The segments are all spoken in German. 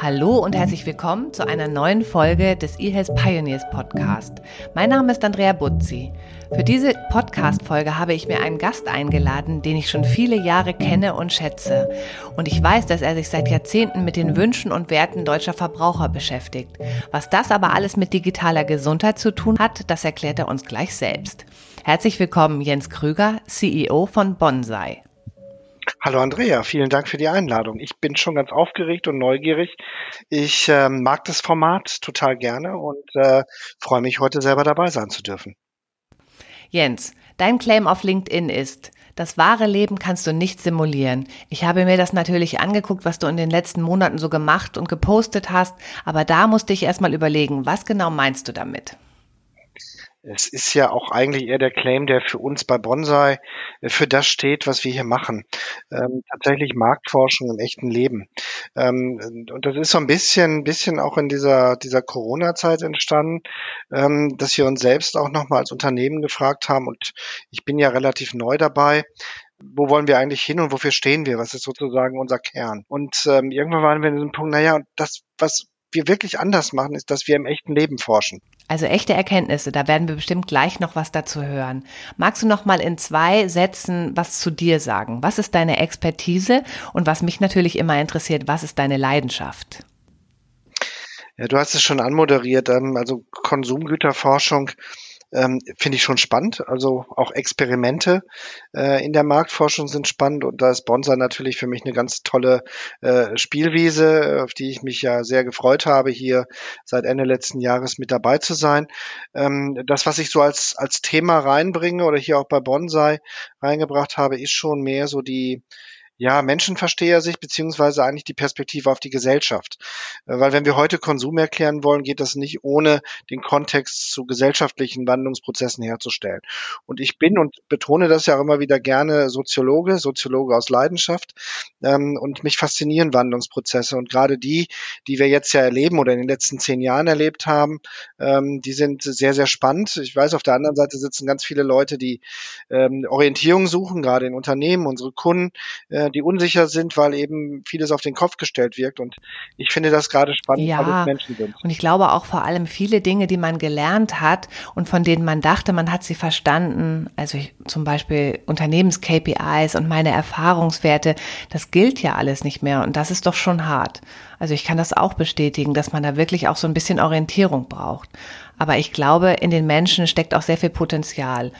Hallo und herzlich willkommen zu einer neuen Folge des eHealth Pioneers Podcast. Mein Name ist Andrea Butzi. Für diese Podcast-Folge habe ich mir einen Gast eingeladen, den ich schon viele Jahre kenne und schätze. Und ich weiß, dass er sich seit Jahrzehnten mit den Wünschen und Werten deutscher Verbraucher beschäftigt. Was das aber alles mit digitaler Gesundheit zu tun hat, das erklärt er uns gleich selbst. Herzlich willkommen, Jens Krüger, CEO von Bonsai. Hallo Andrea, vielen Dank für die Einladung. Ich bin schon ganz aufgeregt und neugierig. Ich äh, mag das Format total gerne und äh, freue mich, heute selber dabei sein zu dürfen. Jens, dein Claim auf LinkedIn ist, das wahre Leben kannst du nicht simulieren. Ich habe mir das natürlich angeguckt, was du in den letzten Monaten so gemacht und gepostet hast, aber da musste ich erstmal überlegen, was genau meinst du damit? Es ist ja auch eigentlich eher der Claim, der für uns bei Bonsai äh, für das steht, was wir hier machen. Ähm, tatsächlich Marktforschung im echten Leben. Ähm, und das ist so ein bisschen, bisschen auch in dieser, dieser Corona-Zeit entstanden, ähm, dass wir uns selbst auch nochmal als Unternehmen gefragt haben. Und ich bin ja relativ neu dabei wo wollen wir eigentlich hin und wofür stehen wir? Was ist sozusagen unser Kern? Und ähm, irgendwann waren wir in diesem Punkt, naja, das, was wir wirklich anders machen, ist, dass wir im echten Leben forschen. Also echte Erkenntnisse, da werden wir bestimmt gleich noch was dazu hören. Magst du noch mal in zwei Sätzen was zu dir sagen? Was ist deine Expertise und was mich natürlich immer interessiert, was ist deine Leidenschaft? Ja, du hast es schon anmoderiert, ähm, also Konsumgüterforschung ähm, finde ich schon spannend. Also auch Experimente äh, in der Marktforschung sind spannend und da ist Bonsai natürlich für mich eine ganz tolle äh, Spielwiese, auf die ich mich ja sehr gefreut habe, hier seit Ende letzten Jahres mit dabei zu sein. Ähm, das, was ich so als, als Thema reinbringe oder hier auch bei Bonsai reingebracht habe, ist schon mehr so die ja, Menschenversteher-Sicht beziehungsweise eigentlich die Perspektive auf die Gesellschaft. Äh, weil wenn wir heute Konsum erklären wollen, geht das nicht ohne den Kontext zu gesellschaftlichen Wandlungsprozessen herzustellen. Und ich bin und betone das ja auch immer wieder gerne Soziologe, Soziologe aus Leidenschaft. Ähm, und mich faszinieren Wandlungsprozesse. Und gerade die, die wir jetzt ja erleben oder in den letzten zehn Jahren erlebt haben, ähm, die sind sehr, sehr spannend. Ich weiß, auf der anderen Seite sitzen ganz viele Leute, die ähm, Orientierung suchen, gerade in Unternehmen, unsere Kunden, äh, die unsicher sind, weil eben vieles auf den Kopf gestellt wirkt. Und ich finde das gerade spannend, ja, weil es Menschen sind. Und ich glaube auch vor allem viele Dinge, die man gelernt hat und von denen man dachte, man hat sie verstanden. Also ich, zum Beispiel Unternehmens-KPIs und meine Erfahrungswerte, das gilt ja alles nicht mehr. Und das ist doch schon hart. Also ich kann das auch bestätigen, dass man da wirklich auch so ein bisschen Orientierung braucht. Aber ich glaube, in den Menschen steckt auch sehr viel Potenzial.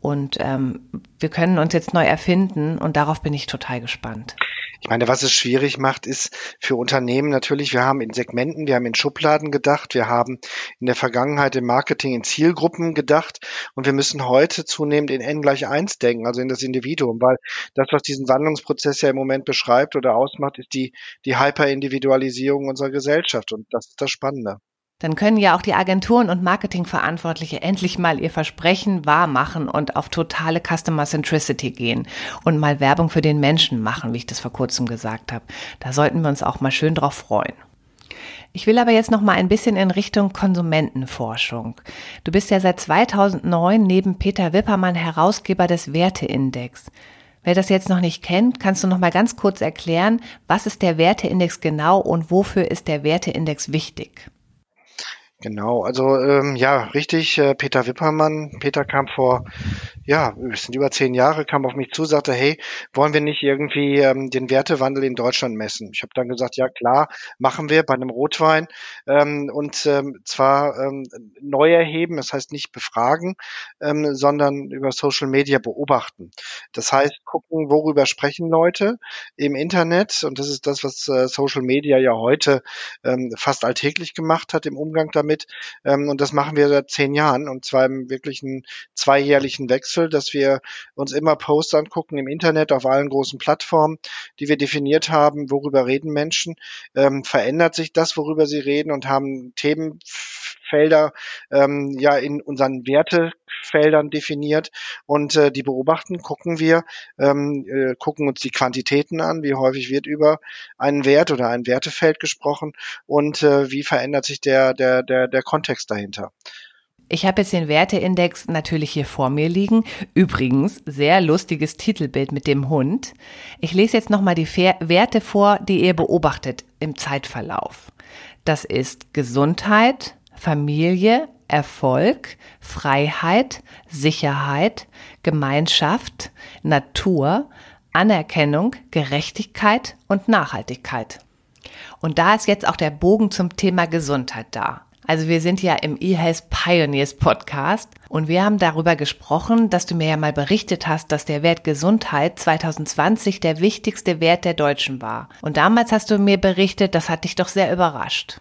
Und ähm, wir können uns jetzt neu erfinden und darauf bin ich total gespannt. Ich meine, was es schwierig macht, ist für Unternehmen natürlich, wir haben in Segmenten, wir haben in Schubladen gedacht, wir haben in der Vergangenheit im Marketing in Zielgruppen gedacht und wir müssen heute zunehmend in N gleich eins denken, also in das Individuum, weil das, was diesen Wandlungsprozess ja im Moment beschreibt oder ausmacht, ist die, die Hyperindividualisierung unserer Gesellschaft und das ist das Spannende. Dann können ja auch die Agenturen und Marketingverantwortliche endlich mal ihr Versprechen wahr machen und auf totale Customer Centricity gehen und mal Werbung für den Menschen machen, wie ich das vor kurzem gesagt habe. Da sollten wir uns auch mal schön drauf freuen. Ich will aber jetzt noch mal ein bisschen in Richtung Konsumentenforschung. Du bist ja seit 2009 neben Peter Wippermann Herausgeber des Werteindex. Wer das jetzt noch nicht kennt, kannst du noch mal ganz kurz erklären, was ist der Werteindex genau und wofür ist der Werteindex wichtig? Genau, also ähm, ja, richtig, äh, Peter Wippermann. Peter kam vor, ja, es sind über zehn Jahre, kam auf mich zu, sagte, hey, wollen wir nicht irgendwie ähm, den Wertewandel in Deutschland messen? Ich habe dann gesagt, ja klar, machen wir bei einem Rotwein. Ähm, und ähm, zwar ähm, neu erheben, das heißt nicht befragen, ähm, sondern über Social Media beobachten. Das heißt, gucken, worüber sprechen Leute im Internet. Und das ist das, was äh, Social Media ja heute ähm, fast alltäglich gemacht hat im Umgang damit damit. Ähm, und das machen wir seit zehn Jahren und zwar im wirklichen zweijährlichen Wechsel, dass wir uns immer Posts angucken im Internet auf allen großen Plattformen, die wir definiert haben, worüber reden Menschen, ähm, verändert sich das, worüber sie reden und haben Themenfelder ähm, ja in unseren Wertefeldern definiert und äh, die beobachten, gucken wir, ähm, äh, gucken uns die Quantitäten an, wie häufig wird über einen Wert oder ein Wertefeld gesprochen und äh, wie verändert sich der, der, der, der Kontext dahinter. Ich habe jetzt den Werteindex natürlich hier vor mir liegen. Übrigens, sehr lustiges Titelbild mit dem Hund. Ich lese jetzt nochmal die Werte vor, die ihr beobachtet im Zeitverlauf. Das ist Gesundheit, Familie, Erfolg, Freiheit, Sicherheit, Gemeinschaft, Natur, Anerkennung, Gerechtigkeit und Nachhaltigkeit. Und da ist jetzt auch der Bogen zum Thema Gesundheit da. Also wir sind ja im eHealth Pioneers Podcast und wir haben darüber gesprochen, dass du mir ja mal berichtet hast, dass der Wert Gesundheit 2020 der wichtigste Wert der Deutschen war. Und damals hast du mir berichtet, das hat dich doch sehr überrascht.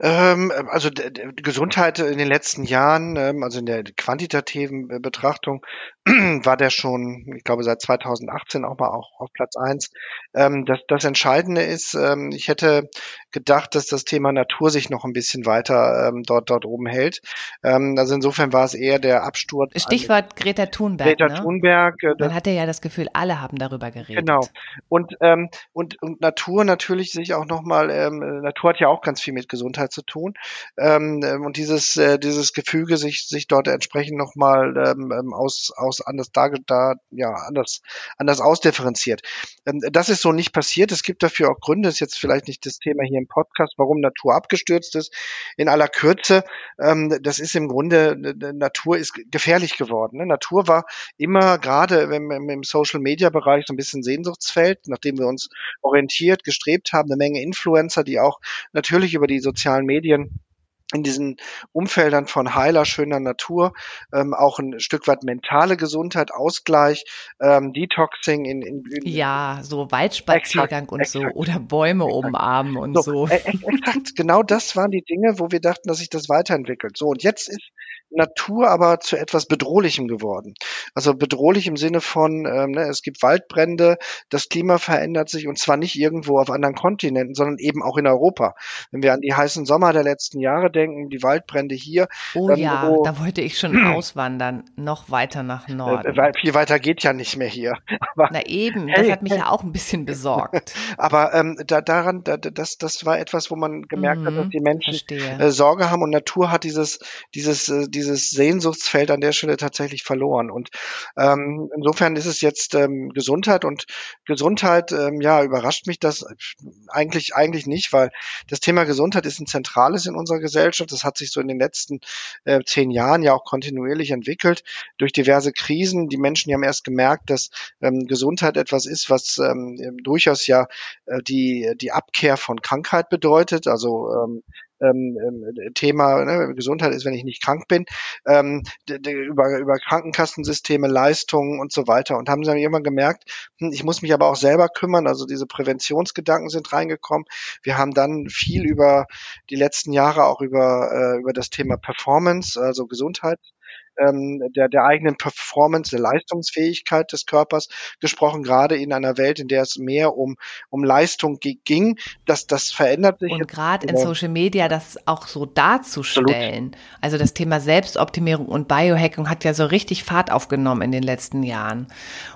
Ähm, also Gesundheit in den letzten Jahren, ähm, also in der quantitativen äh, Betrachtung, war der schon, ich glaube, seit 2018 auch mal auch auf Platz eins. Ähm, das, das Entscheidende ist, ähm, ich hätte gedacht, dass das Thema Natur sich noch ein bisschen weiter ähm, dort, dort oben hält. Ähm, also insofern war es eher der Absturz. Stichwort Greta Thunberg. Greta ne? Thunberg. Äh, Man hatte ja das Gefühl, alle haben darüber geredet. Genau. Und, ähm, und, und Natur natürlich sich auch nochmal, ähm, Natur hat ja auch ganz viel mit Gesundheit zu tun. Ähm, ähm, und dieses, äh, dieses Gefüge sich, sich dort entsprechend nochmal ähm, ähm, aus, aus anders da, da, ja, anders, anders ausdifferenziert. Ähm, das ist so nicht passiert. Es gibt dafür auch Gründe, ist jetzt vielleicht nicht das Thema hier im Podcast, warum Natur abgestürzt ist. In aller Kürze, ähm, das ist im Grunde, Natur ist gefährlich geworden. Ne? Natur war immer gerade im, im Social Media Bereich so ein bisschen Sehnsuchtsfeld, nachdem wir uns orientiert, gestrebt haben, eine Menge Influencer, die auch natürlich über die sozialen sozialen Medien in diesen Umfeldern von heiler, schöner Natur, ähm, auch ein Stück weit mentale Gesundheit, Ausgleich, ähm, Detoxing in, in, in Ja, so Waldspaziergang exakt, und exakt, so oder Bäume exakt. umarmen und so. so. Äh, exakt, genau das waren die Dinge, wo wir dachten, dass sich das weiterentwickelt. So, und jetzt ist Natur aber zu etwas Bedrohlichem geworden. Also bedrohlich im Sinne von, ähm, ne, es gibt Waldbrände, das Klima verändert sich und zwar nicht irgendwo auf anderen Kontinenten, sondern eben auch in Europa. Wenn wir an die heißen Sommer der letzten Jahre denken, die Waldbrände hier. Oh ähm, ja, wo, da wollte ich schon auswandern, noch weiter nach äh, Norden. Weil viel weiter geht ja nicht mehr hier. Aber, Na eben, hey, das hat mich hey. ja auch ein bisschen besorgt. aber ähm, da, daran, da, das, das war etwas, wo man gemerkt mhm, hat, dass die Menschen äh, Sorge haben und Natur hat dieses, dieses, äh, dieses dieses Sehnsuchtsfeld an der Stelle tatsächlich verloren. Und ähm, insofern ist es jetzt ähm, Gesundheit und Gesundheit, ähm, ja, überrascht mich das eigentlich eigentlich nicht, weil das Thema Gesundheit ist ein zentrales in unserer Gesellschaft. Das hat sich so in den letzten äh, zehn Jahren ja auch kontinuierlich entwickelt durch diverse Krisen. Die Menschen haben erst gemerkt, dass ähm, Gesundheit etwas ist, was ähm, durchaus ja äh, die die Abkehr von Krankheit bedeutet. Also ähm, ähm, ähm, Thema ne, Gesundheit ist, wenn ich nicht krank bin, ähm, über, über Krankenkassensysteme, Leistungen und so weiter. Und haben sie dann irgendwann gemerkt, hm, ich muss mich aber auch selber kümmern. Also diese Präventionsgedanken sind reingekommen. Wir haben dann viel über die letzten Jahre auch über, äh, über das Thema Performance, also Gesundheit ähm, der, der eigenen Performance, der Leistungsfähigkeit des Körpers gesprochen, gerade in einer Welt, in der es mehr um, um Leistung ging. Das, das verändert sich. Und gerade in Social Media das auch so darzustellen. Absolut. Also das Thema Selbstoptimierung und Biohacking hat ja so richtig Fahrt aufgenommen in den letzten Jahren.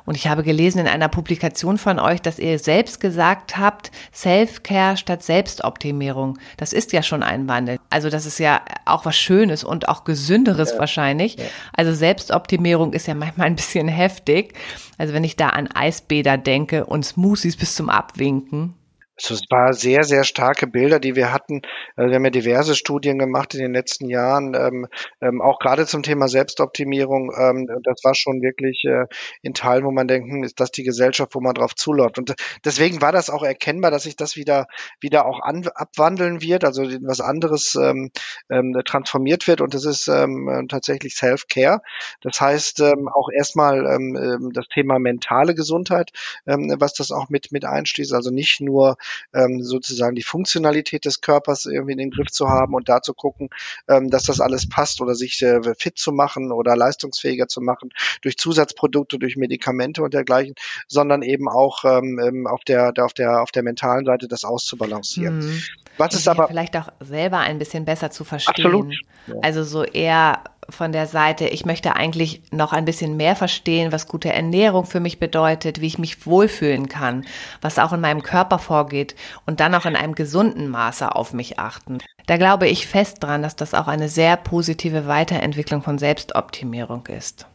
Und ich habe gelesen in einer Publikation von euch, dass ihr selbst gesagt habt, Self-Care statt Selbstoptimierung. Das ist ja schon ein Wandel. Also das ist ja auch was Schönes und auch Gesünderes ja. wahrscheinlich. Ja. Also Selbstoptimierung ist ja manchmal ein bisschen heftig. Also wenn ich da an Eisbäder denke und Smoothies bis zum Abwinken, also es war sehr, sehr starke Bilder, die wir hatten. Also wir haben ja diverse Studien gemacht in den letzten Jahren, ähm, ähm, auch gerade zum Thema Selbstoptimierung. Ähm, das war schon wirklich äh, in Teilen, wo man denkt, hm, ist das die Gesellschaft, wo man drauf zuläuft. Und deswegen war das auch erkennbar, dass sich das wieder, wieder auch an, abwandeln wird, also was anderes ähm, ähm, transformiert wird. Und das ist ähm, tatsächlich Self-Care. Das heißt auch erstmal das Thema mentale Gesundheit, was das auch mit, mit einschließt. Also nicht nur ähm, sozusagen die Funktionalität des Körpers irgendwie in den Griff zu haben und da zu gucken, ähm, dass das alles passt oder sich äh, fit zu machen oder leistungsfähiger zu machen durch Zusatzprodukte, durch Medikamente und dergleichen, sondern eben auch ähm, ähm auf der, auf der auf der mentalen Seite das auszubalancieren. Mhm. Was ist aber vielleicht auch selber ein bisschen besser zu verstehen. Absolut. Ja. Also so eher von der Seite, ich möchte eigentlich noch ein bisschen mehr verstehen, was gute Ernährung für mich bedeutet, wie ich mich wohlfühlen kann, was auch in meinem Körper vorgeht und dann auch in einem gesunden Maße auf mich achten. Da glaube ich fest dran, dass das auch eine sehr positive Weiterentwicklung von Selbstoptimierung ist.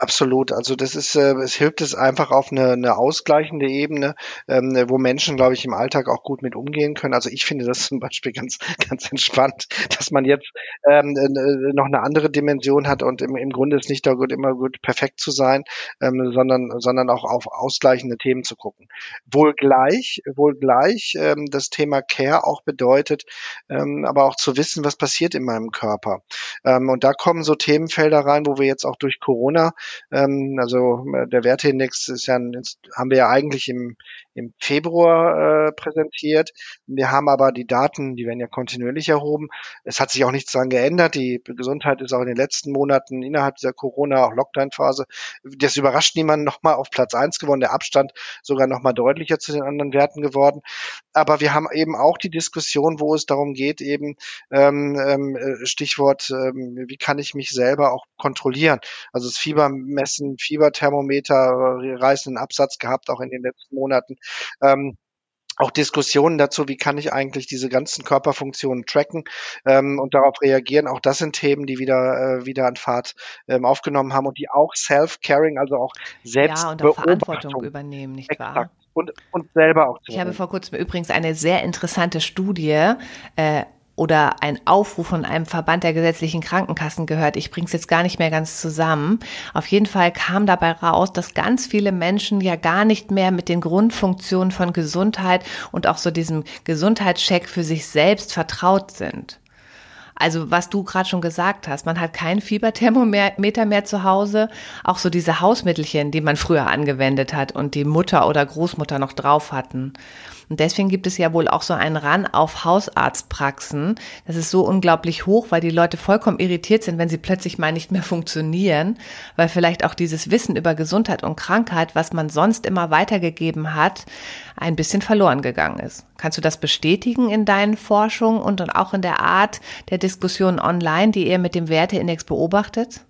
Absolut. Also das ist, äh, es hilft es einfach auf eine, eine ausgleichende Ebene, ähm, wo Menschen, glaube ich, im Alltag auch gut mit umgehen können. Also ich finde das zum Beispiel ganz, ganz entspannt, dass man jetzt ähm, äh, noch eine andere Dimension hat und im, im Grunde ist nicht da gut, immer gut perfekt zu sein, ähm, sondern, sondern auch auf ausgleichende Themen zu gucken. Wohl gleich, wohl gleich ähm, das Thema Care auch bedeutet, ähm, aber auch zu wissen, was passiert in meinem Körper. Ähm, und da kommen so Themenfelder rein, wo wir jetzt auch durch Corona ähm, also äh, der Werteindex ist ja, haben wir ja eigentlich im, im Februar äh, präsentiert. Wir haben aber die Daten, die werden ja kontinuierlich erhoben. Es hat sich auch nichts daran geändert. Die Gesundheit ist auch in den letzten Monaten innerhalb dieser Corona, auch Lockdown-Phase, das überrascht niemanden nochmal auf Platz eins geworden. Der Abstand sogar nochmal deutlicher zu den anderen Werten geworden. Aber wir haben eben auch die Diskussion, wo es darum geht, eben ähm, ähm, äh, Stichwort, ähm, wie kann ich mich selber auch kontrollieren? Also das Fiebermessen, Fieberthermometer, äh, reißenden Absatz gehabt, auch in den letzten Monaten. Ähm, auch Diskussionen dazu, wie kann ich eigentlich diese ganzen Körperfunktionen tracken ähm, und darauf reagieren. Auch das sind Themen, die wieder äh, wieder an Fahrt ähm, aufgenommen haben und die auch Self-Caring, also auch selbst ja, und auch Verantwortung übernehmen, nicht Exakt. wahr? Und, und selber auch zu Ich habe vor kurzem übrigens eine sehr interessante Studie äh, oder ein Aufruf von einem Verband der gesetzlichen Krankenkassen gehört. Ich bringe es jetzt gar nicht mehr ganz zusammen. Auf jeden Fall kam dabei raus, dass ganz viele Menschen ja gar nicht mehr mit den Grundfunktionen von Gesundheit und auch so diesem Gesundheitscheck für sich selbst vertraut sind. Also was du gerade schon gesagt hast, man hat kein Fieberthermometer mehr zu Hause. Auch so diese Hausmittelchen, die man früher angewendet hat und die Mutter oder Großmutter noch drauf hatten. Und deswegen gibt es ja wohl auch so einen Ran auf Hausarztpraxen. Das ist so unglaublich hoch, weil die Leute vollkommen irritiert sind, wenn sie plötzlich mal nicht mehr funktionieren, weil vielleicht auch dieses Wissen über Gesundheit und Krankheit, was man sonst immer weitergegeben hat, ein bisschen verloren gegangen ist. Kannst du das bestätigen in deinen Forschungen und auch in der Art der Diskussion online, die ihr mit dem Werteindex beobachtet?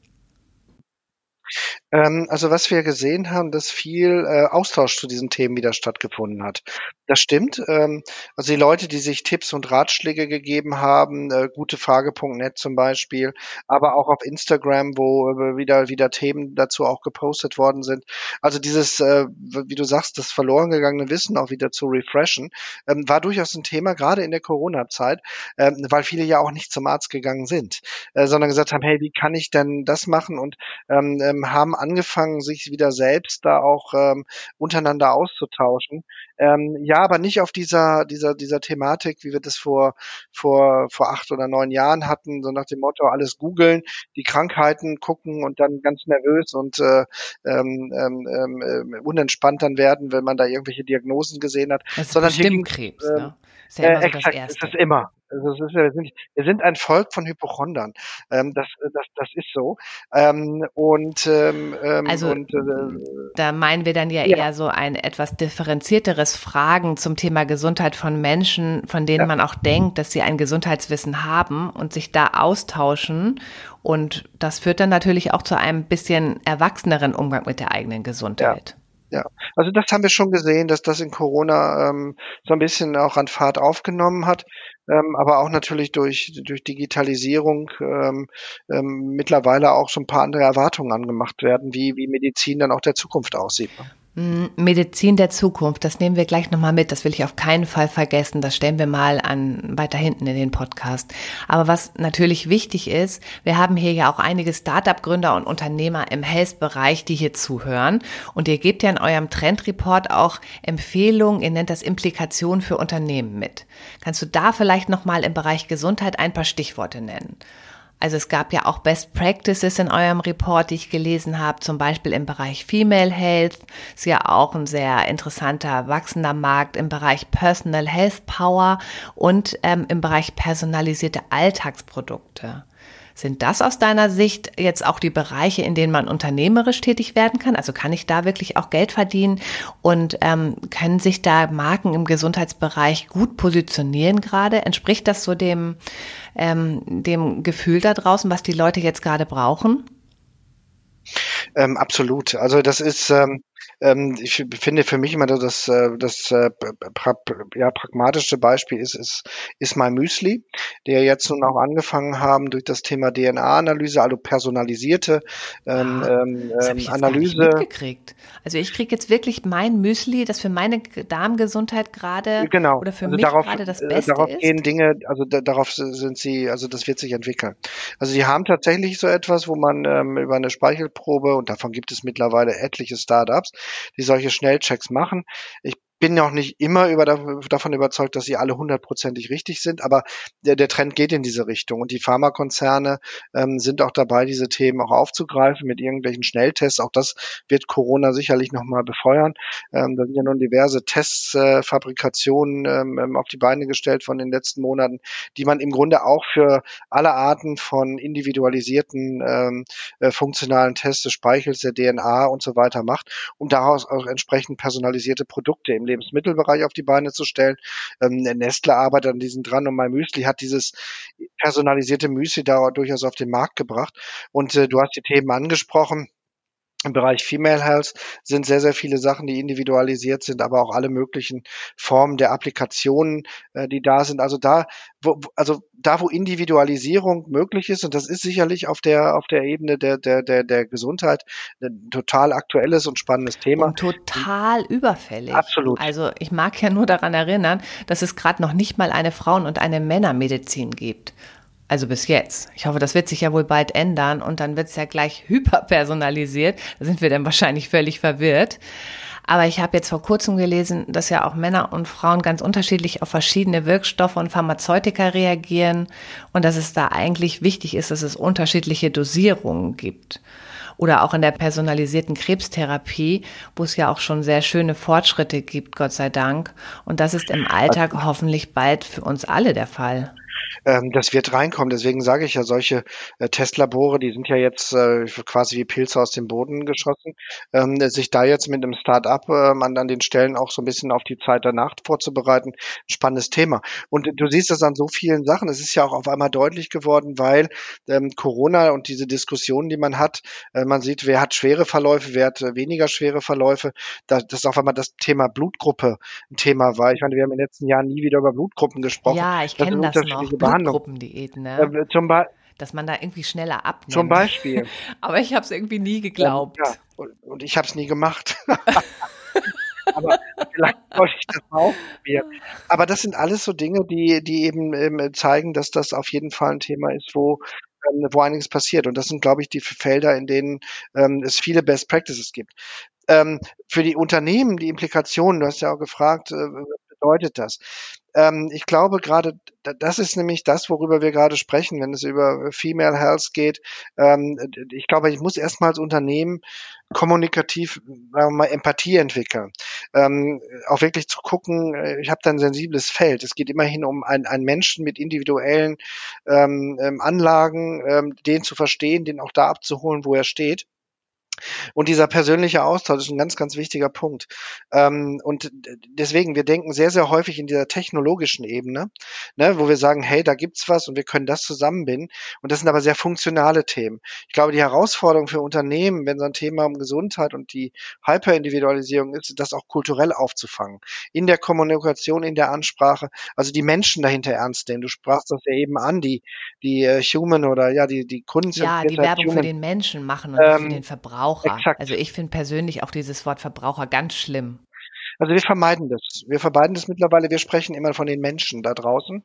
Ähm, also was wir gesehen haben, dass viel äh, Austausch zu diesen Themen wieder stattgefunden hat. Das stimmt. Ähm, also die Leute, die sich Tipps und Ratschläge gegeben haben, äh, gutefrage.net zum Beispiel, aber auch auf Instagram, wo äh, wieder wieder Themen dazu auch gepostet worden sind. Also dieses, äh, wie du sagst, das verloren gegangene Wissen auch wieder zu refreshen, ähm, war durchaus ein Thema, gerade in der Corona-Zeit, ähm, weil viele ja auch nicht zum Arzt gegangen sind, äh, sondern gesagt haben, hey, wie kann ich denn das machen und ähm, ähm haben angefangen, sich wieder selbst da auch ähm, untereinander auszutauschen. Ähm, ja, aber nicht auf dieser, dieser, dieser Thematik, wie wir das vor, vor, vor acht oder neun Jahren hatten, so nach dem Motto, alles googeln, die Krankheiten gucken und dann ganz nervös und äh, ähm, ähm, ähm, unentspannt dann werden, wenn man da irgendwelche Diagnosen gesehen hat. Das ist Sondern Krebs, äh, ne? Ist ja immer äh, so exakt, das Erste. Das ist immer. Also es ist, wir, sind, wir sind ein Volk von Hypochondern. Ähm, das, das, das ist so. Ähm, und, ähm, ähm also und, äh, da meinen wir dann ja, ja, eher so ein etwas differenzierteres Fragen zum Thema Gesundheit von Menschen, von denen ja. man auch denkt, dass sie ein Gesundheitswissen haben und sich da austauschen. Und das führt dann natürlich auch zu einem bisschen erwachseneren Umgang mit der eigenen Gesundheit. Ja. Ja, also das haben wir schon gesehen, dass das in Corona ähm, so ein bisschen auch an Fahrt aufgenommen hat, ähm, aber auch natürlich durch, durch Digitalisierung ähm, ähm, mittlerweile auch so ein paar andere Erwartungen angemacht werden, wie, wie Medizin dann auch der Zukunft aussieht. Medizin der Zukunft, das nehmen wir gleich nochmal mit, das will ich auf keinen Fall vergessen, das stellen wir mal an weiter hinten in den Podcast. Aber was natürlich wichtig ist, wir haben hier ja auch einige Startup-Gründer und Unternehmer im Health-Bereich, die hier zuhören und ihr gebt ja in eurem Trendreport auch Empfehlungen, ihr nennt das Implikationen für Unternehmen mit. Kannst du da vielleicht nochmal im Bereich Gesundheit ein paar Stichworte nennen? Also es gab ja auch Best Practices in eurem Report, die ich gelesen habe, zum Beispiel im Bereich Female Health. Ist ja auch ein sehr interessanter, wachsender Markt im Bereich Personal Health Power und ähm, im Bereich personalisierte Alltagsprodukte. Sind das aus deiner Sicht jetzt auch die Bereiche, in denen man unternehmerisch tätig werden kann? Also kann ich da wirklich auch Geld verdienen und ähm, können sich da Marken im Gesundheitsbereich gut positionieren gerade? Entspricht das so dem, ähm, dem Gefühl da draußen, was die Leute jetzt gerade brauchen? Ähm, absolut. Also das ist ähm, ähm, ich finde für mich immer das, äh, das äh, pra ja, pragmatische Beispiel ist, ist, ist mein Müsli, der jetzt nun auch angefangen haben durch das Thema DNA-Analyse, also personalisierte ähm, ah, ähm, ähm Analyse. Also ich kriege jetzt wirklich mein Müsli, das für meine Darmgesundheit gerade genau. oder für also mich darauf, gerade das äh, Beste darauf ist. gehen Dinge, also da, darauf sind sie, also das wird sich entwickeln. Also sie haben tatsächlich so etwas, wo man ähm, über eine Speichelprobe und davon gibt es mittlerweile etliche Startups, die solche Schnellchecks machen. Ich bin noch nicht immer über, davon überzeugt, dass sie alle hundertprozentig richtig sind, aber der, der Trend geht in diese Richtung und die Pharmakonzerne ähm, sind auch dabei, diese Themen auch aufzugreifen mit irgendwelchen Schnelltests. Auch das wird Corona sicherlich nochmal befeuern. Ähm, da sind ja nun diverse Tests, äh, Fabrikationen ähm, ähm, auf die Beine gestellt von den letzten Monaten, die man im Grunde auch für alle Arten von individualisierten ähm, äh, funktionalen Tests des Speichels, der DNA und so weiter macht, um daraus auch entsprechend personalisierte Produkte im Lebensmittelbereich auf die Beine zu stellen. Ähm, Nestle arbeitet an diesem dran und mein Müsli hat dieses personalisierte Müsli da durchaus auf den Markt gebracht. Und äh, du hast die Themen angesprochen im Bereich Female Health sind sehr, sehr viele Sachen, die individualisiert sind, aber auch alle möglichen Formen der Applikationen, äh, die da sind. Also da, wo, also da, wo Individualisierung möglich ist, und das ist sicherlich auf der, auf der Ebene der, der, der, der Gesundheit ein total aktuelles und spannendes Thema. Und total überfällig. Absolut. Also ich mag ja nur daran erinnern, dass es gerade noch nicht mal eine Frauen- und eine Männermedizin gibt. Also bis jetzt. Ich hoffe, das wird sich ja wohl bald ändern und dann wird es ja gleich hyperpersonalisiert. Da sind wir dann wahrscheinlich völlig verwirrt. Aber ich habe jetzt vor kurzem gelesen, dass ja auch Männer und Frauen ganz unterschiedlich auf verschiedene Wirkstoffe und Pharmazeutika reagieren und dass es da eigentlich wichtig ist, dass es unterschiedliche Dosierungen gibt. Oder auch in der personalisierten Krebstherapie, wo es ja auch schon sehr schöne Fortschritte gibt, Gott sei Dank. Und das ist im Alltag hoffentlich bald für uns alle der Fall ähm, das wird reinkommen. Deswegen sage ich ja, solche äh, Testlabore, die sind ja jetzt äh, quasi wie Pilze aus dem Boden geschossen. Ähm, sich da jetzt mit einem Start-up äh, an, an den Stellen auch so ein bisschen auf die Zeit danach vorzubereiten, spannendes Thema. Und du siehst das an so vielen Sachen. Es ist ja auch auf einmal deutlich geworden, weil ähm, Corona und diese Diskussionen, die man hat, äh, man sieht, wer hat schwere Verläufe, wer hat äh, weniger schwere Verläufe, da, dass auf einmal das Thema Blutgruppe ein Thema war. Ich meine, wir haben in den letzten Jahren nie wieder über Blutgruppen gesprochen. Ja, ich kenne das, das noch. Blutgruppendiäten, ne? Äh, zum Beispiel dass man da irgendwie schneller abnimmt. Zum Beispiel. Aber ich habe es irgendwie nie geglaubt. Ja, und, und ich habe es nie gemacht. Aber vielleicht sollte ich das mal ausprobieren. Aber das sind alles so Dinge, die, die eben ähm, zeigen, dass das auf jeden Fall ein Thema ist, wo ähm, wo einiges passiert. Und das sind, glaube ich, die Felder, in denen ähm, es viele Best Practices gibt. Ähm, für die Unternehmen, die Implikationen, du hast ja auch gefragt, äh, was bedeutet das? Ähm, ich glaube gerade, das ist nämlich das, worüber wir gerade sprechen, wenn es über Female Health geht. Ähm, ich glaube, ich muss erstmal als Unternehmen kommunikativ sagen wir mal, Empathie entwickeln. Ähm, auch wirklich zu gucken, äh, ich habe da ein sensibles Feld. Es geht immerhin um einen, einen Menschen mit individuellen ähm, ähm Anlagen, ähm, den zu verstehen, den auch da abzuholen, wo er steht. Und dieser persönliche Austausch ist ein ganz, ganz wichtiger Punkt. Ähm, und deswegen, wir denken sehr, sehr häufig in dieser technologischen Ebene, ne, wo wir sagen, hey, da gibt's was und wir können das zusammenbinden. Und das sind aber sehr funktionale Themen. Ich glaube, die Herausforderung für Unternehmen, wenn so ein Thema um Gesundheit und die Hyperindividualisierung ist, das auch kulturell aufzufangen. In der Kommunikation, in der Ansprache, also die Menschen dahinter ernst nehmen. Du sprachst das ja eben an, die, die äh, Human oder ja, die, die Kunden. Ja, die Werbung Human. für den Menschen machen und ähm, für den Verbraucher. Verbraucher. Exakt. Also ich finde persönlich auch dieses Wort Verbraucher ganz schlimm. Also wir vermeiden das. Wir vermeiden das mittlerweile. Wir sprechen immer von den Menschen da draußen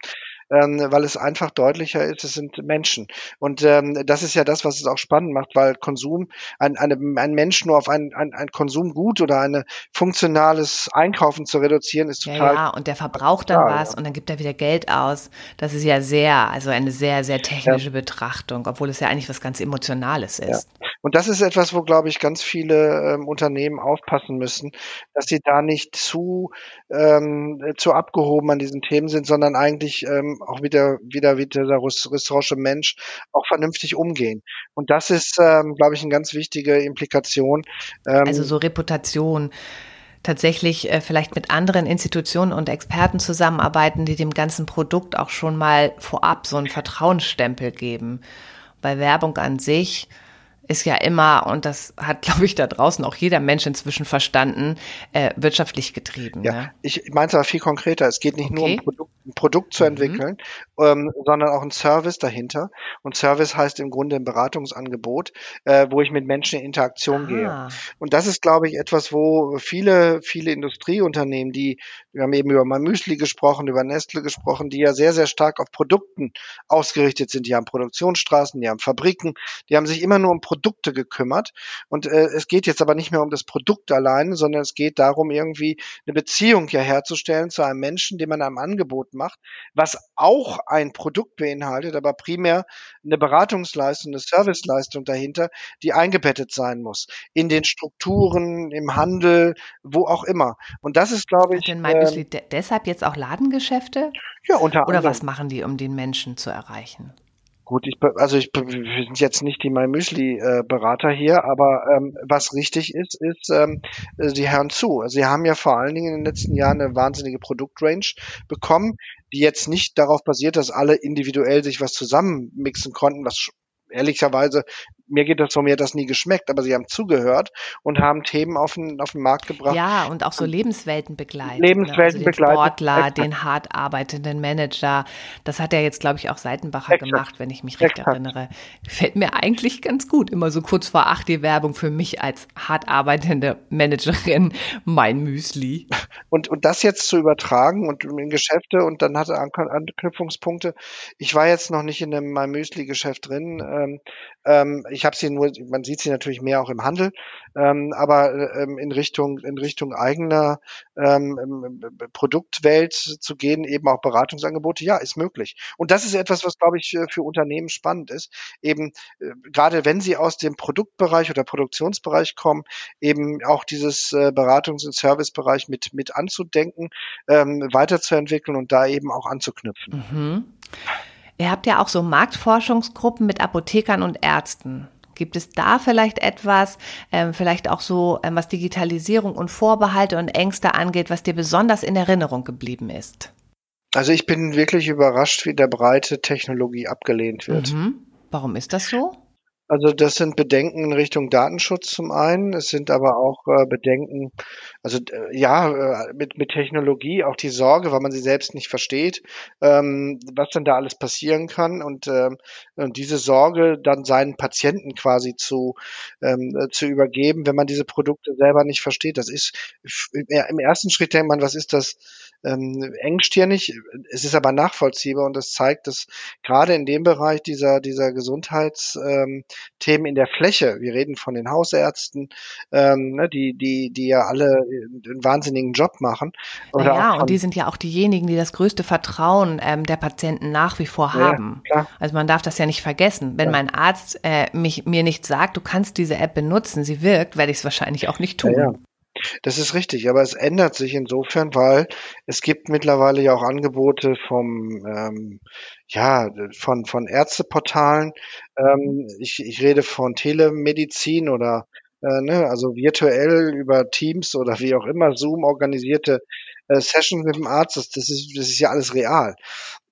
ähm, weil es einfach deutlicher ist, es sind Menschen. Und ähm, das ist ja das, was es auch spannend macht, weil Konsum, ein, eine, ein Mensch nur auf ein, ein, ein Konsumgut oder ein funktionales Einkaufen zu reduzieren, ist total. Ja, ja und der verbraucht dann was ja. und dann gibt er wieder Geld aus. Das ist ja sehr, also eine sehr, sehr technische ja. Betrachtung, obwohl es ja eigentlich was ganz Emotionales ist. Ja. Und das ist etwas, wo, glaube ich, ganz viele ähm, Unternehmen aufpassen müssen, dass sie da nicht zu, ähm, zu abgehoben an diesen Themen sind, sondern eigentlich ähm, auch wieder, wieder wie dieser historische Mensch auch vernünftig umgehen. Und das ist, ähm, glaube ich, eine ganz wichtige Implikation. Ähm, also so Reputation tatsächlich äh, vielleicht mit anderen Institutionen und Experten zusammenarbeiten, die dem ganzen Produkt auch schon mal vorab so einen Vertrauensstempel geben. Bei Werbung an sich ist ja immer, und das hat, glaube ich, da draußen auch jeder Mensch inzwischen verstanden, äh, wirtschaftlich getrieben. Ja, ne? ich meine es aber viel konkreter. Es geht nicht okay. nur um Produkt, ein Produkt zu mhm. entwickeln, mhm. ähm, sondern auch ein Service dahinter. Und Service heißt im Grunde ein Beratungsangebot, äh, wo ich mit Menschen in Interaktion ah. gehe. Und das ist, glaube ich, etwas, wo viele, viele Industrieunternehmen, die, wir haben eben über mein Müsli gesprochen, über Nestle gesprochen, die ja sehr, sehr stark auf Produkten ausgerichtet sind. Die haben Produktionsstraßen, die haben Fabriken, die haben sich immer nur um Produkte gekümmert. Und äh, es geht jetzt aber nicht mehr um das Produkt allein, sondern es geht darum, irgendwie eine Beziehung ja herzustellen zu einem Menschen, dem man ein Angebot macht, was auch ein Produkt beinhaltet, aber primär eine Beratungsleistung, eine Serviceleistung dahinter, die eingebettet sein muss. In den Strukturen, im Handel, wo auch immer. Und das ist, glaube ich. Äh, deshalb jetzt auch Ladengeschäfte? Ja, unter Oder was machen die, um den Menschen zu erreichen? Gut, ich, also ich sind jetzt nicht die MyMüsli-Berater hier, aber ähm, was richtig ist, ist, ähm, sie hören zu. Sie haben ja vor allen Dingen in den letzten Jahren eine wahnsinnige Produktrange bekommen, die jetzt nicht darauf basiert, dass alle individuell sich was zusammenmixen konnten, was ehrlicherweise mir geht das so, mir hat das nie geschmeckt, aber sie haben zugehört und haben Themen auf den, auf den Markt gebracht. Ja, und auch so Lebenswelten begleitet. Lebenswelten ne? also den begleitet. Sportler, Exakt. den hart arbeitenden Manager. Das hat ja jetzt, glaube ich, auch Seitenbacher Exakt. gemacht, wenn ich mich recht Exakt. erinnere. Gefällt mir eigentlich ganz gut. Immer so kurz vor acht die Werbung für mich als hart arbeitende Managerin, mein Müsli. Und, und das jetzt zu übertragen und in Geschäfte und dann hatte Anknüpfungspunkte. Ich war jetzt noch nicht in einem mein Müsli-Geschäft drin. Ähm, ähm, ich habe sie nur, man sieht sie natürlich mehr auch im Handel, ähm, aber ähm, in Richtung in Richtung eigener ähm, ähm Produktwelt zu gehen, eben auch Beratungsangebote, ja, ist möglich. Und das ist etwas, was glaube ich für Unternehmen spannend ist, eben äh, gerade wenn sie aus dem Produktbereich oder Produktionsbereich kommen, eben auch dieses äh, Beratungs- und Servicebereich mit mit anzudenken, ähm, weiterzuentwickeln und da eben auch anzuknüpfen. Mhm. Ihr habt ja auch so Marktforschungsgruppen mit Apothekern und Ärzten. Gibt es da vielleicht etwas, ähm, vielleicht auch so, ähm, was Digitalisierung und Vorbehalte und Ängste angeht, was dir besonders in Erinnerung geblieben ist? Also ich bin wirklich überrascht, wie der breite Technologie abgelehnt wird. Mhm. Warum ist das so? Also das sind Bedenken in Richtung Datenschutz zum einen. Es sind aber auch äh, Bedenken, also äh, ja, äh, mit, mit Technologie auch die Sorge, weil man sie selbst nicht versteht, ähm, was denn da alles passieren kann und, ähm, und diese Sorge dann seinen Patienten quasi zu, ähm, äh, zu übergeben, wenn man diese Produkte selber nicht versteht. Das ist im ersten Schritt denkt man, was ist das ähm, engstirnig? Es ist aber nachvollziehbar und das zeigt, dass gerade in dem Bereich dieser, dieser Gesundheits ähm, Themen in der Fläche. Wir reden von den Hausärzten, ähm, ne, die, die, die ja alle einen wahnsinnigen Job machen. Oder ja, und die sind ja auch diejenigen, die das größte Vertrauen ähm, der Patienten nach wie vor haben. Ja, also man darf das ja nicht vergessen. Wenn ja. mein Arzt äh, mich, mir nicht sagt, du kannst diese App benutzen, sie wirkt, werde ich es wahrscheinlich auch nicht tun. Ja, das ist richtig, aber es ändert sich insofern, weil es gibt mittlerweile ja auch Angebote vom, ähm, ja, von, von Ärzteportalen. Ähm, ich, ich rede von Telemedizin oder äh, ne, also virtuell über Teams oder wie auch immer Zoom organisierte äh, Sessions mit dem Arzt. Das, das, ist, das ist ja alles real.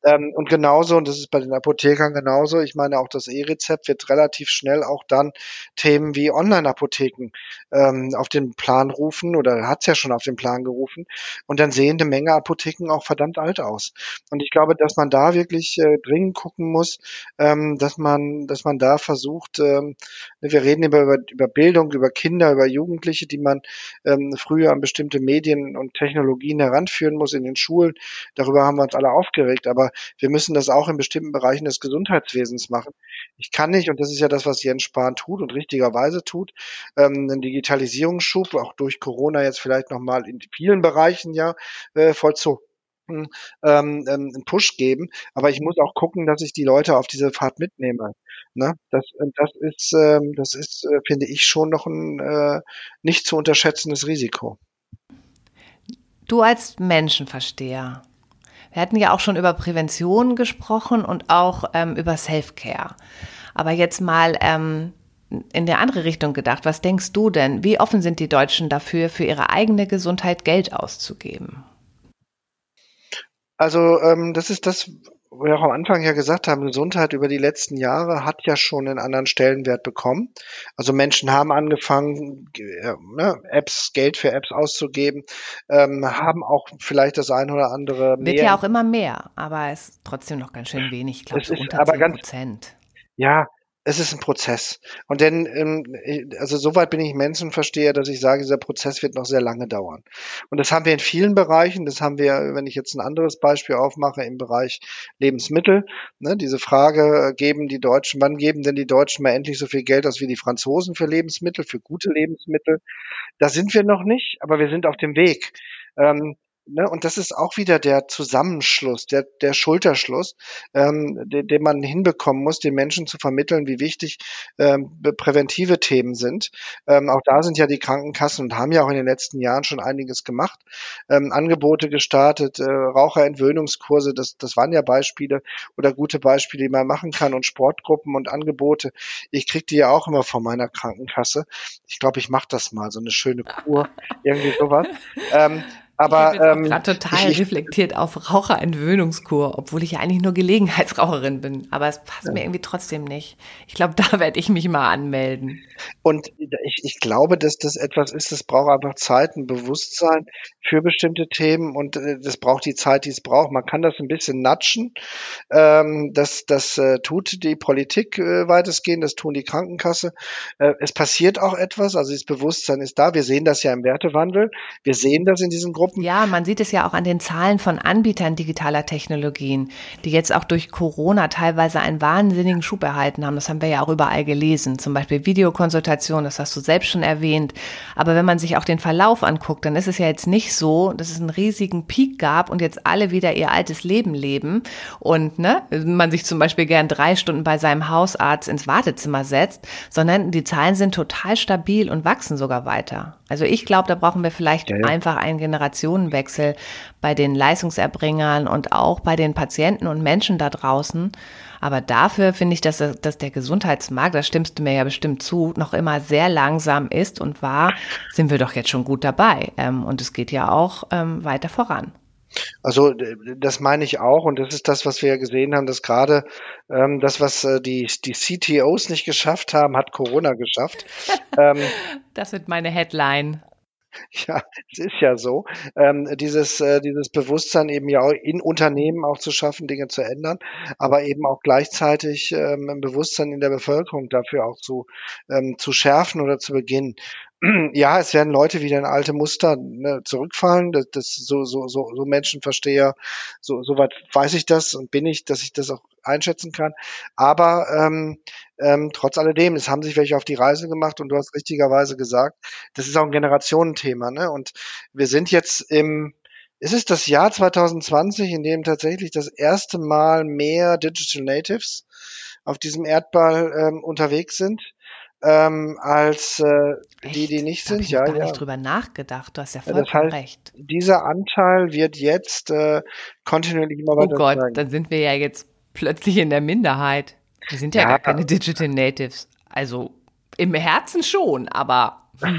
Ähm, und genauso, und das ist bei den Apothekern genauso, ich meine, auch das E-Rezept wird relativ schnell auch dann Themen wie Online-Apotheken ähm, auf den Plan rufen oder hat es ja schon auf den Plan gerufen. Und dann sehen eine Menge Apotheken auch verdammt alt aus. Und ich glaube, dass man da wirklich äh, dringend gucken muss, ähm, dass man, dass man da versucht, ähm, wir reden über, über, Bildung, über Kinder, über Jugendliche, die man ähm, früher an bestimmte Medien und Technologien heranführen muss in den Schulen. Darüber haben wir uns alle aufgeregt. Aber wir müssen das auch in bestimmten Bereichen des Gesundheitswesens machen. Ich kann nicht, und das ist ja das, was Jens Spahn tut und richtigerweise tut, ähm, einen Digitalisierungsschub, auch durch Corona jetzt vielleicht nochmal in vielen Bereichen ja äh, vollzogen ähm, ähm, einen Push geben, aber ich muss auch gucken, dass ich die Leute auf diese Fahrt mitnehme. Ne? Das, das ist, das ist, äh, finde ich, schon noch ein äh, nicht zu unterschätzendes Risiko. Du als Menschenversteher, wir hatten ja auch schon über Prävention gesprochen und auch ähm, über Self-Care. Aber jetzt mal ähm, in der andere Richtung gedacht. Was denkst du denn? Wie offen sind die Deutschen dafür, für ihre eigene Gesundheit Geld auszugeben? Also ähm, das ist das, wir auch am Anfang ja gesagt haben, Gesundheit über die letzten Jahre hat ja schon einen anderen Stellenwert bekommen. Also Menschen haben angefangen, äh, ne, Apps, Geld für Apps auszugeben, ähm, haben auch vielleicht das ein oder andere mehr. Wird ja auch immer mehr, aber es ist trotzdem noch ganz schön wenig. Ich glaube, so unter aber 10 Prozent. Ja, es ist ein Prozess. Und denn, ähm, also soweit bin ich Menschenversteher, dass ich sage, dieser Prozess wird noch sehr lange dauern. Und das haben wir in vielen Bereichen. Das haben wir, wenn ich jetzt ein anderes Beispiel aufmache, im Bereich Lebensmittel. Ne, diese Frage, äh, geben die Deutschen, wann geben denn die Deutschen mal endlich so viel Geld aus wie die Franzosen für Lebensmittel, für gute Lebensmittel? Da sind wir noch nicht, aber wir sind auf dem Weg. Ähm, Ne, und das ist auch wieder der Zusammenschluss, der, der Schulterschluss, ähm, den, den man hinbekommen muss, den Menschen zu vermitteln, wie wichtig ähm, präventive Themen sind. Ähm, auch da sind ja die Krankenkassen und haben ja auch in den letzten Jahren schon einiges gemacht, ähm, Angebote gestartet, äh, Raucherentwöhnungskurse, das, das waren ja Beispiele oder gute Beispiele, die man machen kann und Sportgruppen und Angebote. Ich kriege die ja auch immer von meiner Krankenkasse. Ich glaube, ich mache das mal, so eine schöne Kur, irgendwie sowas. Ähm, aber ich ähm, gerade total ich, reflektiert auf Raucherentwöhnungskur, obwohl ich ja eigentlich nur Gelegenheitsraucherin bin. Aber es passt ja. mir irgendwie trotzdem nicht. Ich glaube, da werde ich mich mal anmelden. Und ich, ich glaube, dass das etwas ist, das braucht einfach Zeit, ein Bewusstsein für bestimmte Themen und äh, das braucht die Zeit, die es braucht. Man kann das ein bisschen natschen. Ähm, das das äh, tut die Politik äh, weitestgehend, das tun die Krankenkasse. Äh, es passiert auch etwas, also das Bewusstsein ist da. Wir sehen das ja im Wertewandel. Wir sehen das in diesen Gruppen Gruppen. Ja, man sieht es ja auch an den Zahlen von Anbietern digitaler Technologien, die jetzt auch durch Corona teilweise einen wahnsinnigen Schub erhalten haben. Das haben wir ja auch überall gelesen. Zum Beispiel Videokonsultation, das hast du selbst schon erwähnt. Aber wenn man sich auch den Verlauf anguckt, dann ist es ja jetzt nicht so, dass es einen riesigen Peak gab und jetzt alle wieder ihr altes Leben leben und ne, man sich zum Beispiel gern drei Stunden bei seinem Hausarzt ins Wartezimmer setzt, sondern die Zahlen sind total stabil und wachsen sogar weiter. Also ich glaube, da brauchen wir vielleicht ja, ja. einfach einen Generationenwechsel bei den Leistungserbringern und auch bei den Patienten und Menschen da draußen. Aber dafür finde ich, dass, dass der Gesundheitsmarkt, da stimmst du mir ja bestimmt zu, noch immer sehr langsam ist und war, sind wir doch jetzt schon gut dabei. Ähm, und es geht ja auch ähm, weiter voran. Also das meine ich auch und das ist das, was wir ja gesehen haben, dass gerade ähm, das, was äh, die, die CTOs nicht geschafft haben, hat Corona geschafft. ähm, das wird meine Headline. Ja, es ist ja so. Ähm, dieses, äh, dieses Bewusstsein eben ja auch in Unternehmen auch zu schaffen, Dinge zu ändern, aber eben auch gleichzeitig ähm, ein Bewusstsein in der Bevölkerung dafür auch zu, ähm, zu schärfen oder zu beginnen. ja, es werden Leute wieder in alte Muster ne, zurückfallen. Das, das so, so, so, so Menschenversteher, so, so weit weiß ich das und bin ich, dass ich das auch einschätzen kann. Aber ähm, ähm, trotz alledem, es haben sich welche auf die Reise gemacht und du hast richtigerweise gesagt, das ist auch ein Generationenthema. Ne? Und wir sind jetzt im, es ist das Jahr 2020, in dem tatsächlich das erste Mal mehr Digital Natives auf diesem Erdball ähm, unterwegs sind ähm, als äh, die, die nicht sind. Ich ja, gar ja. nicht drüber nachgedacht. Du hast ja vollkommen das heißt, recht. Dieser Anteil wird jetzt äh, kontinuierlich immer weiter. Oh Gott, steigen. dann sind wir ja jetzt plötzlich in der Minderheit. Wir sind ja, ja gar keine Digital Natives. Also im Herzen schon, aber.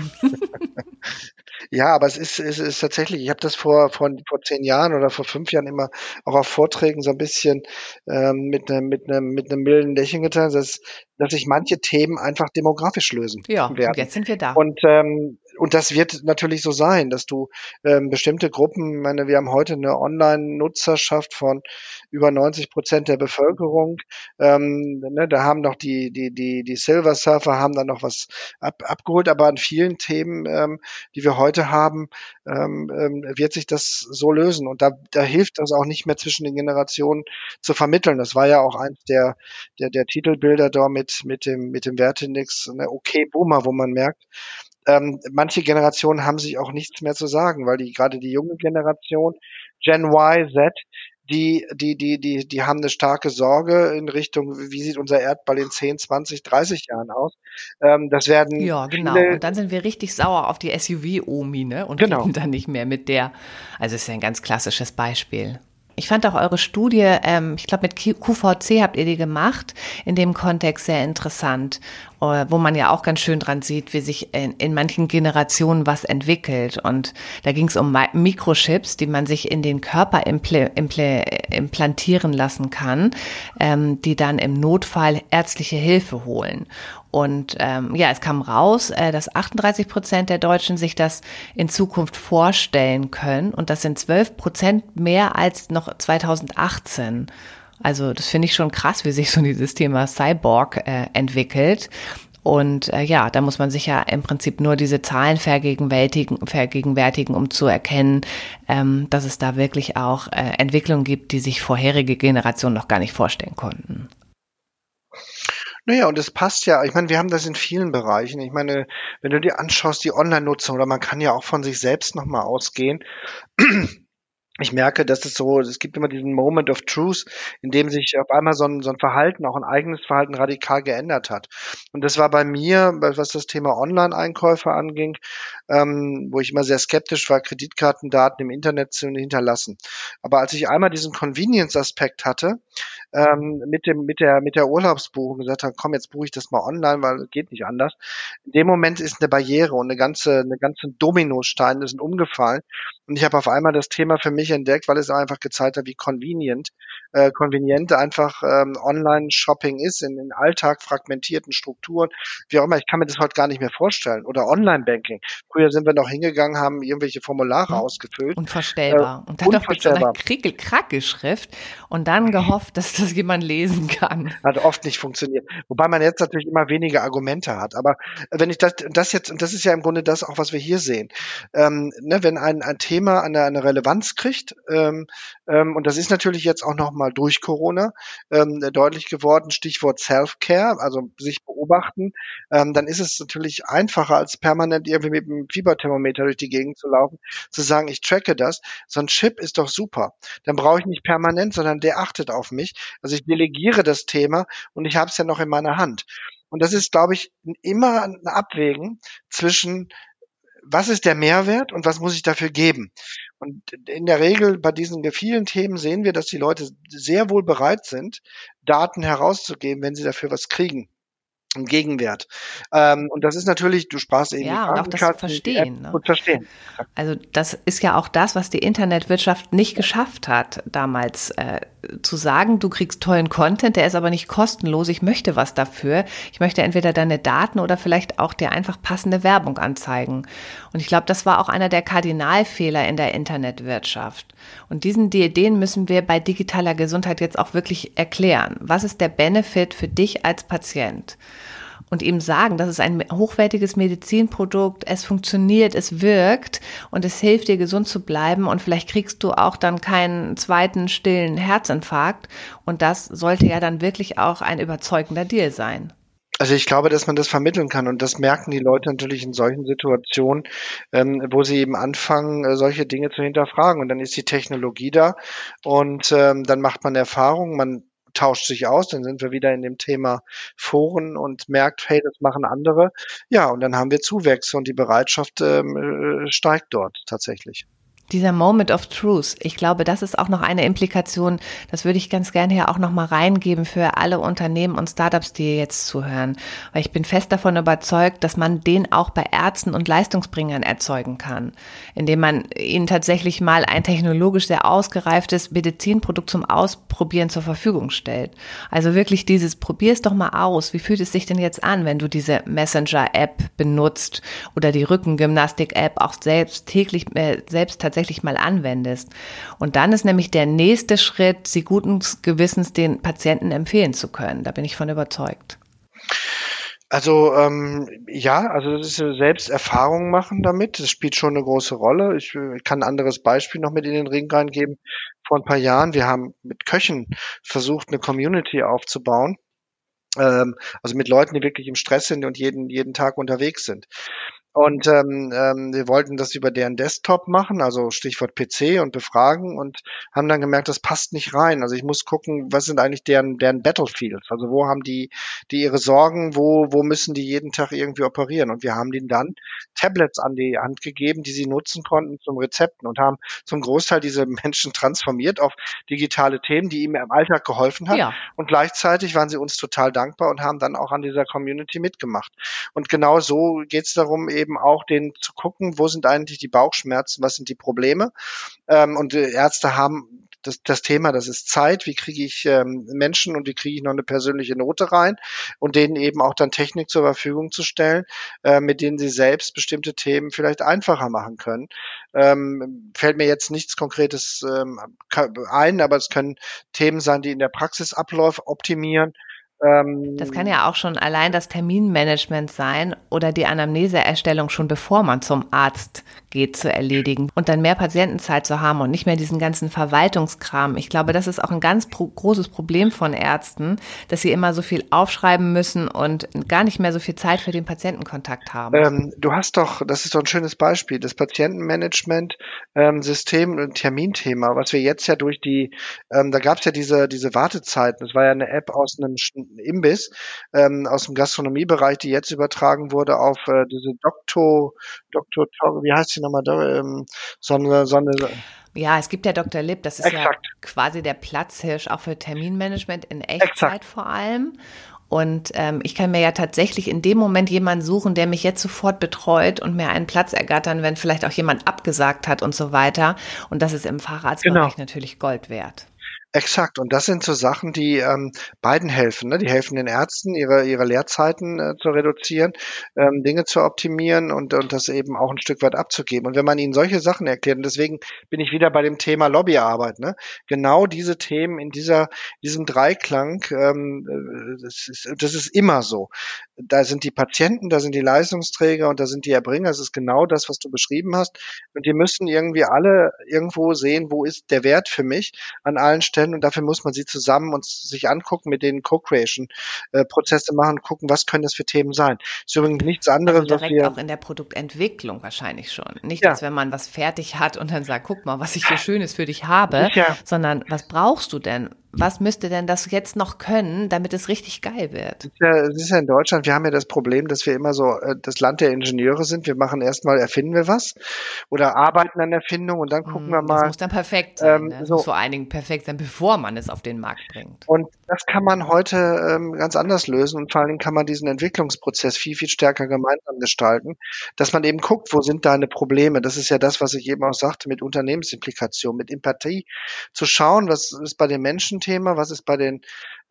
Ja, aber es ist, es ist tatsächlich, ich habe das vor, vor, vor zehn Jahren oder vor fünf Jahren immer auch auf Vorträgen so ein bisschen ähm, mit einem mit einem mit einem milden Lächeln getan, dass, dass sich manche Themen einfach demografisch lösen ja, werden. Und jetzt sind wir da. Und ähm, und das wird natürlich so sein, dass du ähm, bestimmte Gruppen, meine, wir haben heute eine Online-Nutzerschaft von über 90 Prozent der Bevölkerung. Ähm, ne, da haben noch die, die, die, die Silver Surfer haben dann noch was ab, abgeholt, aber an vielen Themen, ähm, die wir heute haben, ähm, ähm, wird sich das so lösen. Und da, da hilft das auch nicht mehr zwischen den Generationen zu vermitteln. Das war ja auch eins der, der, der Titelbilder da mit, mit dem, mit dem Wertindex, ne, okay, Boomer, wo man merkt, ähm, manche Generationen haben sich auch nichts mehr zu sagen, weil die gerade die junge Generation, Gen Y, Z, die, die, die, die, die haben eine starke Sorge in Richtung, wie sieht unser Erdball in 10, 20, 30 Jahren aus. Ähm, das werden. Ja, genau. Und dann sind wir richtig sauer auf die SUV-Omi, ne? Und genau. reden dann nicht mehr mit der. Also, es ist ja ein ganz klassisches Beispiel. Ich fand auch eure Studie, ähm, ich glaube mit QVC habt ihr die gemacht, in dem Kontext sehr interessant. Äh, wo man ja auch ganz schön dran sieht, wie sich in, in manchen Generationen was entwickelt. Und da ging es um Mikrochips, die man sich in den Körper impl impl implantieren lassen kann, ähm, die dann im Notfall ärztliche Hilfe holen. Und ähm, ja, es kam raus, äh, dass 38 Prozent der Deutschen sich das in Zukunft vorstellen können. Und das sind 12 Prozent mehr als noch 2018. Also das finde ich schon krass, wie sich so dieses Thema Cyborg äh, entwickelt. Und äh, ja, da muss man sich ja im Prinzip nur diese Zahlen vergegenwärtigen, vergegenwärtigen um zu erkennen, ähm, dass es da wirklich auch äh, Entwicklungen gibt, die sich vorherige Generationen noch gar nicht vorstellen konnten. Naja, und es passt ja, ich meine, wir haben das in vielen Bereichen. Ich meine, wenn du dir anschaust, die Online-Nutzung, oder man kann ja auch von sich selbst nochmal ausgehen. Ich merke, dass es so, es gibt immer diesen Moment of Truth, in dem sich auf einmal so ein, so ein Verhalten, auch ein eigenes Verhalten radikal geändert hat. Und das war bei mir, was das Thema Online-Einkäufe anging, ähm, wo ich immer sehr skeptisch war, Kreditkartendaten im Internet zu hinterlassen. Aber als ich einmal diesen Convenience-Aspekt hatte, ähm, mit dem mit der mit der Urlaubsbuchung gesagt habe, komm, jetzt buche ich das mal online, weil es geht nicht anders. In dem Moment ist eine Barriere und eine ganze eine ganze Dominosteine sind umgefallen und ich habe auf einmal das Thema für mich entdeckt, weil es einfach gezeigt hat, wie convenient äh, convenient einfach ähm, Online-Shopping ist in den Alltag fragmentierten Strukturen, wie auch immer. Ich kann mir das heute gar nicht mehr vorstellen. Oder Online-Banking. Früher sind wir noch hingegangen, haben irgendwelche Formulare mhm. ausgefüllt. Unvorstellbar. Äh, und dann noch mit so einer Krackelschrift und dann gehofft, dass das jemand lesen kann. Hat oft nicht funktioniert. Wobei man jetzt natürlich immer weniger Argumente hat. Aber wenn ich das, das jetzt, und das ist ja im Grunde das auch, was wir hier sehen, ähm, ne, wenn ein, ein Thema eine, eine Relevanz kriegt, ähm, ähm, und das ist natürlich jetzt auch noch mal durch Corona ähm, deutlich geworden, Stichwort Self-Care, also sich beobachten, ähm, dann ist es natürlich einfacher, als permanent irgendwie mit einem Fieberthermometer durch die Gegend zu laufen, zu sagen, ich tracke das. So ein Chip ist doch super. Dann brauche ich nicht permanent, sondern der achtet auf mich. Also ich delegiere das Thema und ich habe es ja noch in meiner Hand. Und das ist, glaube ich, immer ein Abwägen zwischen was ist der Mehrwert und was muss ich dafür geben? Und in der Regel bei diesen vielen Themen sehen wir, dass die Leute sehr wohl bereit sind, Daten herauszugeben, wenn sie dafür was kriegen einen Gegenwert. Ähm, und das ist natürlich, du sprachst eben ja, und auch das zu verstehen. Ne? verstehen. Also das ist ja auch das, was die Internetwirtschaft nicht geschafft hat, damals äh, zu sagen, du kriegst tollen Content, der ist aber nicht kostenlos, ich möchte was dafür. Ich möchte entweder deine Daten oder vielleicht auch dir einfach passende Werbung anzeigen. Und ich glaube, das war auch einer der Kardinalfehler in der Internetwirtschaft. Und diesen Ideen müssen wir bei digitaler Gesundheit jetzt auch wirklich erklären. Was ist der Benefit für dich als Patient? Und ihm sagen, das ist ein hochwertiges Medizinprodukt, es funktioniert, es wirkt und es hilft dir gesund zu bleiben und vielleicht kriegst du auch dann keinen zweiten stillen Herzinfarkt und das sollte ja dann wirklich auch ein überzeugender Deal sein. Also ich glaube, dass man das vermitteln kann und das merken die Leute natürlich in solchen Situationen, ähm, wo sie eben anfangen, äh, solche Dinge zu hinterfragen. Und dann ist die Technologie da und ähm, dann macht man Erfahrungen, man tauscht sich aus, dann sind wir wieder in dem Thema Foren und merkt, hey, das machen andere. Ja, und dann haben wir Zuwächse und die Bereitschaft ähm, äh, steigt dort tatsächlich. Dieser Moment of Truth, ich glaube, das ist auch noch eine Implikation, das würde ich ganz gerne hier auch noch mal reingeben für alle Unternehmen und Startups, die jetzt zuhören. Weil ich bin fest davon überzeugt, dass man den auch bei Ärzten und Leistungsbringern erzeugen kann, indem man ihnen tatsächlich mal ein technologisch sehr ausgereiftes Medizinprodukt zum Ausprobieren zur Verfügung stellt. Also wirklich dieses, probier es doch mal aus. Wie fühlt es sich denn jetzt an, wenn du diese Messenger-App benutzt oder die Rückengymnastik-App auch selbst täglich, äh, selbst tatsächlich tatsächlich mal anwendest. Und dann ist nämlich der nächste Schritt, sie guten Gewissens den Patienten empfehlen zu können. Da bin ich von überzeugt. Also ähm, ja, also das ist selbst Erfahrung machen damit. Das spielt schon eine große Rolle. Ich, ich kann ein anderes Beispiel noch mit in den Ring reingeben. Vor ein paar Jahren, wir haben mit Köchen versucht, eine Community aufzubauen. Ähm, also mit Leuten, die wirklich im Stress sind und jeden, jeden Tag unterwegs sind. Und ähm, ähm, wir wollten das über deren Desktop machen, also Stichwort PC und befragen und haben dann gemerkt, das passt nicht rein. Also ich muss gucken, was sind eigentlich deren, deren Battlefields? Also wo haben die, die ihre Sorgen, wo, wo müssen die jeden Tag irgendwie operieren? Und wir haben denen dann Tablets an die Hand gegeben, die sie nutzen konnten zum Rezepten und haben zum Großteil diese Menschen transformiert auf digitale Themen, die ihm im Alltag geholfen hat. Ja. Und gleichzeitig waren sie uns total dankbar und haben dann auch an dieser Community mitgemacht. Und genau so geht es darum, eben auch den zu gucken, wo sind eigentlich die Bauchschmerzen, was sind die Probleme. Ähm, und Ärzte haben das, das Thema, das ist Zeit, wie kriege ich ähm, Menschen und wie kriege ich noch eine persönliche Note rein und denen eben auch dann Technik zur Verfügung zu stellen, äh, mit denen sie selbst bestimmte Themen vielleicht einfacher machen können. Ähm, fällt mir jetzt nichts Konkretes ähm, ein, aber es können Themen sein, die in der Praxis Abläufe optimieren ähm, das kann ja auch schon allein das Terminmanagement sein oder die Anamneseerstellung schon bevor man zum Arzt geht zu erledigen und dann mehr Patientenzeit zu haben und nicht mehr diesen ganzen Verwaltungskram. Ich glaube, das ist auch ein ganz pro großes Problem von Ärzten, dass sie immer so viel aufschreiben müssen und gar nicht mehr so viel Zeit für den Patientenkontakt haben. Ähm, du hast doch, das ist doch ein schönes Beispiel, das Patientenmanagement ähm, und Terminthema, was wir jetzt ja durch die, ähm, da gab es ja diese, diese Wartezeiten, das war ja eine App aus einem Imbiss ähm, aus dem Gastronomiebereich, die jetzt übertragen wurde auf äh, diese Doktor, Doktor, wie heißt sie nochmal, ähm, so eine, so eine ja, es gibt ja Dr. Lipp, das ist Exakt. ja quasi der Platzhirsch auch für Terminmanagement in Echtzeit Exakt. vor allem. Und ähm, ich kann mir ja tatsächlich in dem Moment jemanden suchen, der mich jetzt sofort betreut und mir einen Platz ergattern, wenn vielleicht auch jemand abgesagt hat und so weiter. Und das ist im Facharztbereich genau. natürlich Gold wert. Exakt. Und das sind so Sachen, die ähm, beiden helfen. Ne? Die helfen den Ärzten, ihre, ihre Lehrzeiten äh, zu reduzieren, ähm, Dinge zu optimieren und, und das eben auch ein Stück weit abzugeben. Und wenn man ihnen solche Sachen erklärt, und deswegen bin ich wieder bei dem Thema Lobbyarbeit, ne? genau diese Themen in dieser, diesem Dreiklang, ähm, äh, das, ist, das ist immer so. Da sind die Patienten, da sind die Leistungsträger und da sind die Erbringer. Das ist genau das, was du beschrieben hast. Und die müssen irgendwie alle irgendwo sehen, wo ist der Wert für mich an allen Stellen stellen und dafür muss man sie zusammen und sich angucken, mit denen Co-Creation-Prozesse äh, machen, gucken, was können das für Themen sein. Das ist übrigens nichts anderes, also direkt auch in der Produktentwicklung wahrscheinlich schon. Nicht, ja. als wenn man was fertig hat und dann sagt, guck mal, was ich hier Schönes für dich habe, ja. sondern was brauchst du denn? Was müsste denn das jetzt noch können, damit es richtig geil wird? Es ist, ja, es ist ja in Deutschland, wir haben ja das Problem, dass wir immer so äh, das Land der Ingenieure sind. Wir machen erstmal, erfinden wir was oder arbeiten an Erfindung und dann gucken mm, wir mal. Das muss dann perfekt sein. Ähm, ne? So. muss vor allen Dingen perfekt sein, bevor man es auf den Markt bringt. Und das kann man heute ähm, ganz anders lösen und vor allen Dingen kann man diesen Entwicklungsprozess viel, viel stärker gemeinsam gestalten, dass man eben guckt, wo sind deine Probleme. Das ist ja das, was ich eben auch sagte, mit Unternehmensimplikation, mit Empathie, zu schauen, was ist bei den Menschen Thema, was ist bei den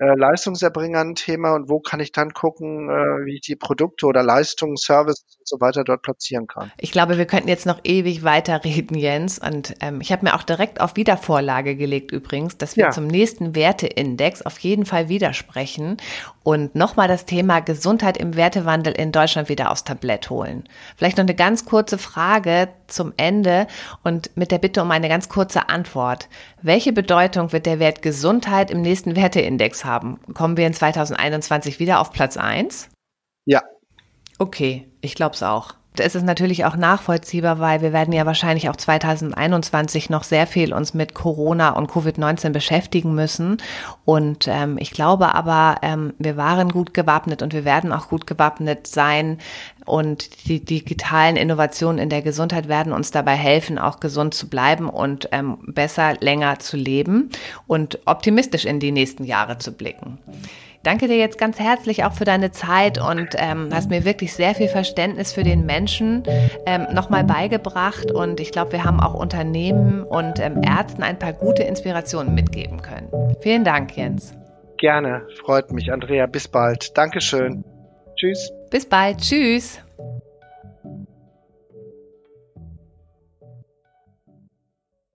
äh, Leistungserbringern Thema und wo kann ich dann gucken, äh, wie ich die Produkte oder Leistungen, Services und so weiter dort platzieren kann. Ich glaube, wir könnten jetzt noch ewig weiterreden, Jens. Und ähm, ich habe mir auch direkt auf Wiedervorlage gelegt übrigens, dass wir ja. zum nächsten Werteindex auf jeden Fall widersprechen und nochmal das Thema Gesundheit im Wertewandel in Deutschland wieder aufs Tablett holen. Vielleicht noch eine ganz kurze Frage zum Ende und mit der Bitte um eine ganz kurze Antwort. Welche Bedeutung wird der Wert Gesundheit im nächsten Werteindex haben? Kommen wir in 2021 wieder auf Platz 1? Ja. Okay, ich glaube es auch. Es ist natürlich auch nachvollziehbar, weil wir werden ja wahrscheinlich auch 2021 noch sehr viel uns mit Corona und Covid-19 beschäftigen müssen. Und ähm, ich glaube aber, ähm, wir waren gut gewappnet und wir werden auch gut gewappnet sein. Und die digitalen Innovationen in der Gesundheit werden uns dabei helfen, auch gesund zu bleiben und ähm, besser länger zu leben und optimistisch in die nächsten Jahre zu blicken. Danke dir jetzt ganz herzlich auch für deine Zeit und ähm, hast mir wirklich sehr viel Verständnis für den Menschen ähm, nochmal beigebracht. Und ich glaube, wir haben auch Unternehmen und ähm, Ärzten ein paar gute Inspirationen mitgeben können. Vielen Dank, Jens. Gerne, freut mich, Andrea. Bis bald. Dankeschön. Tschüss. Bis bald. Tschüss.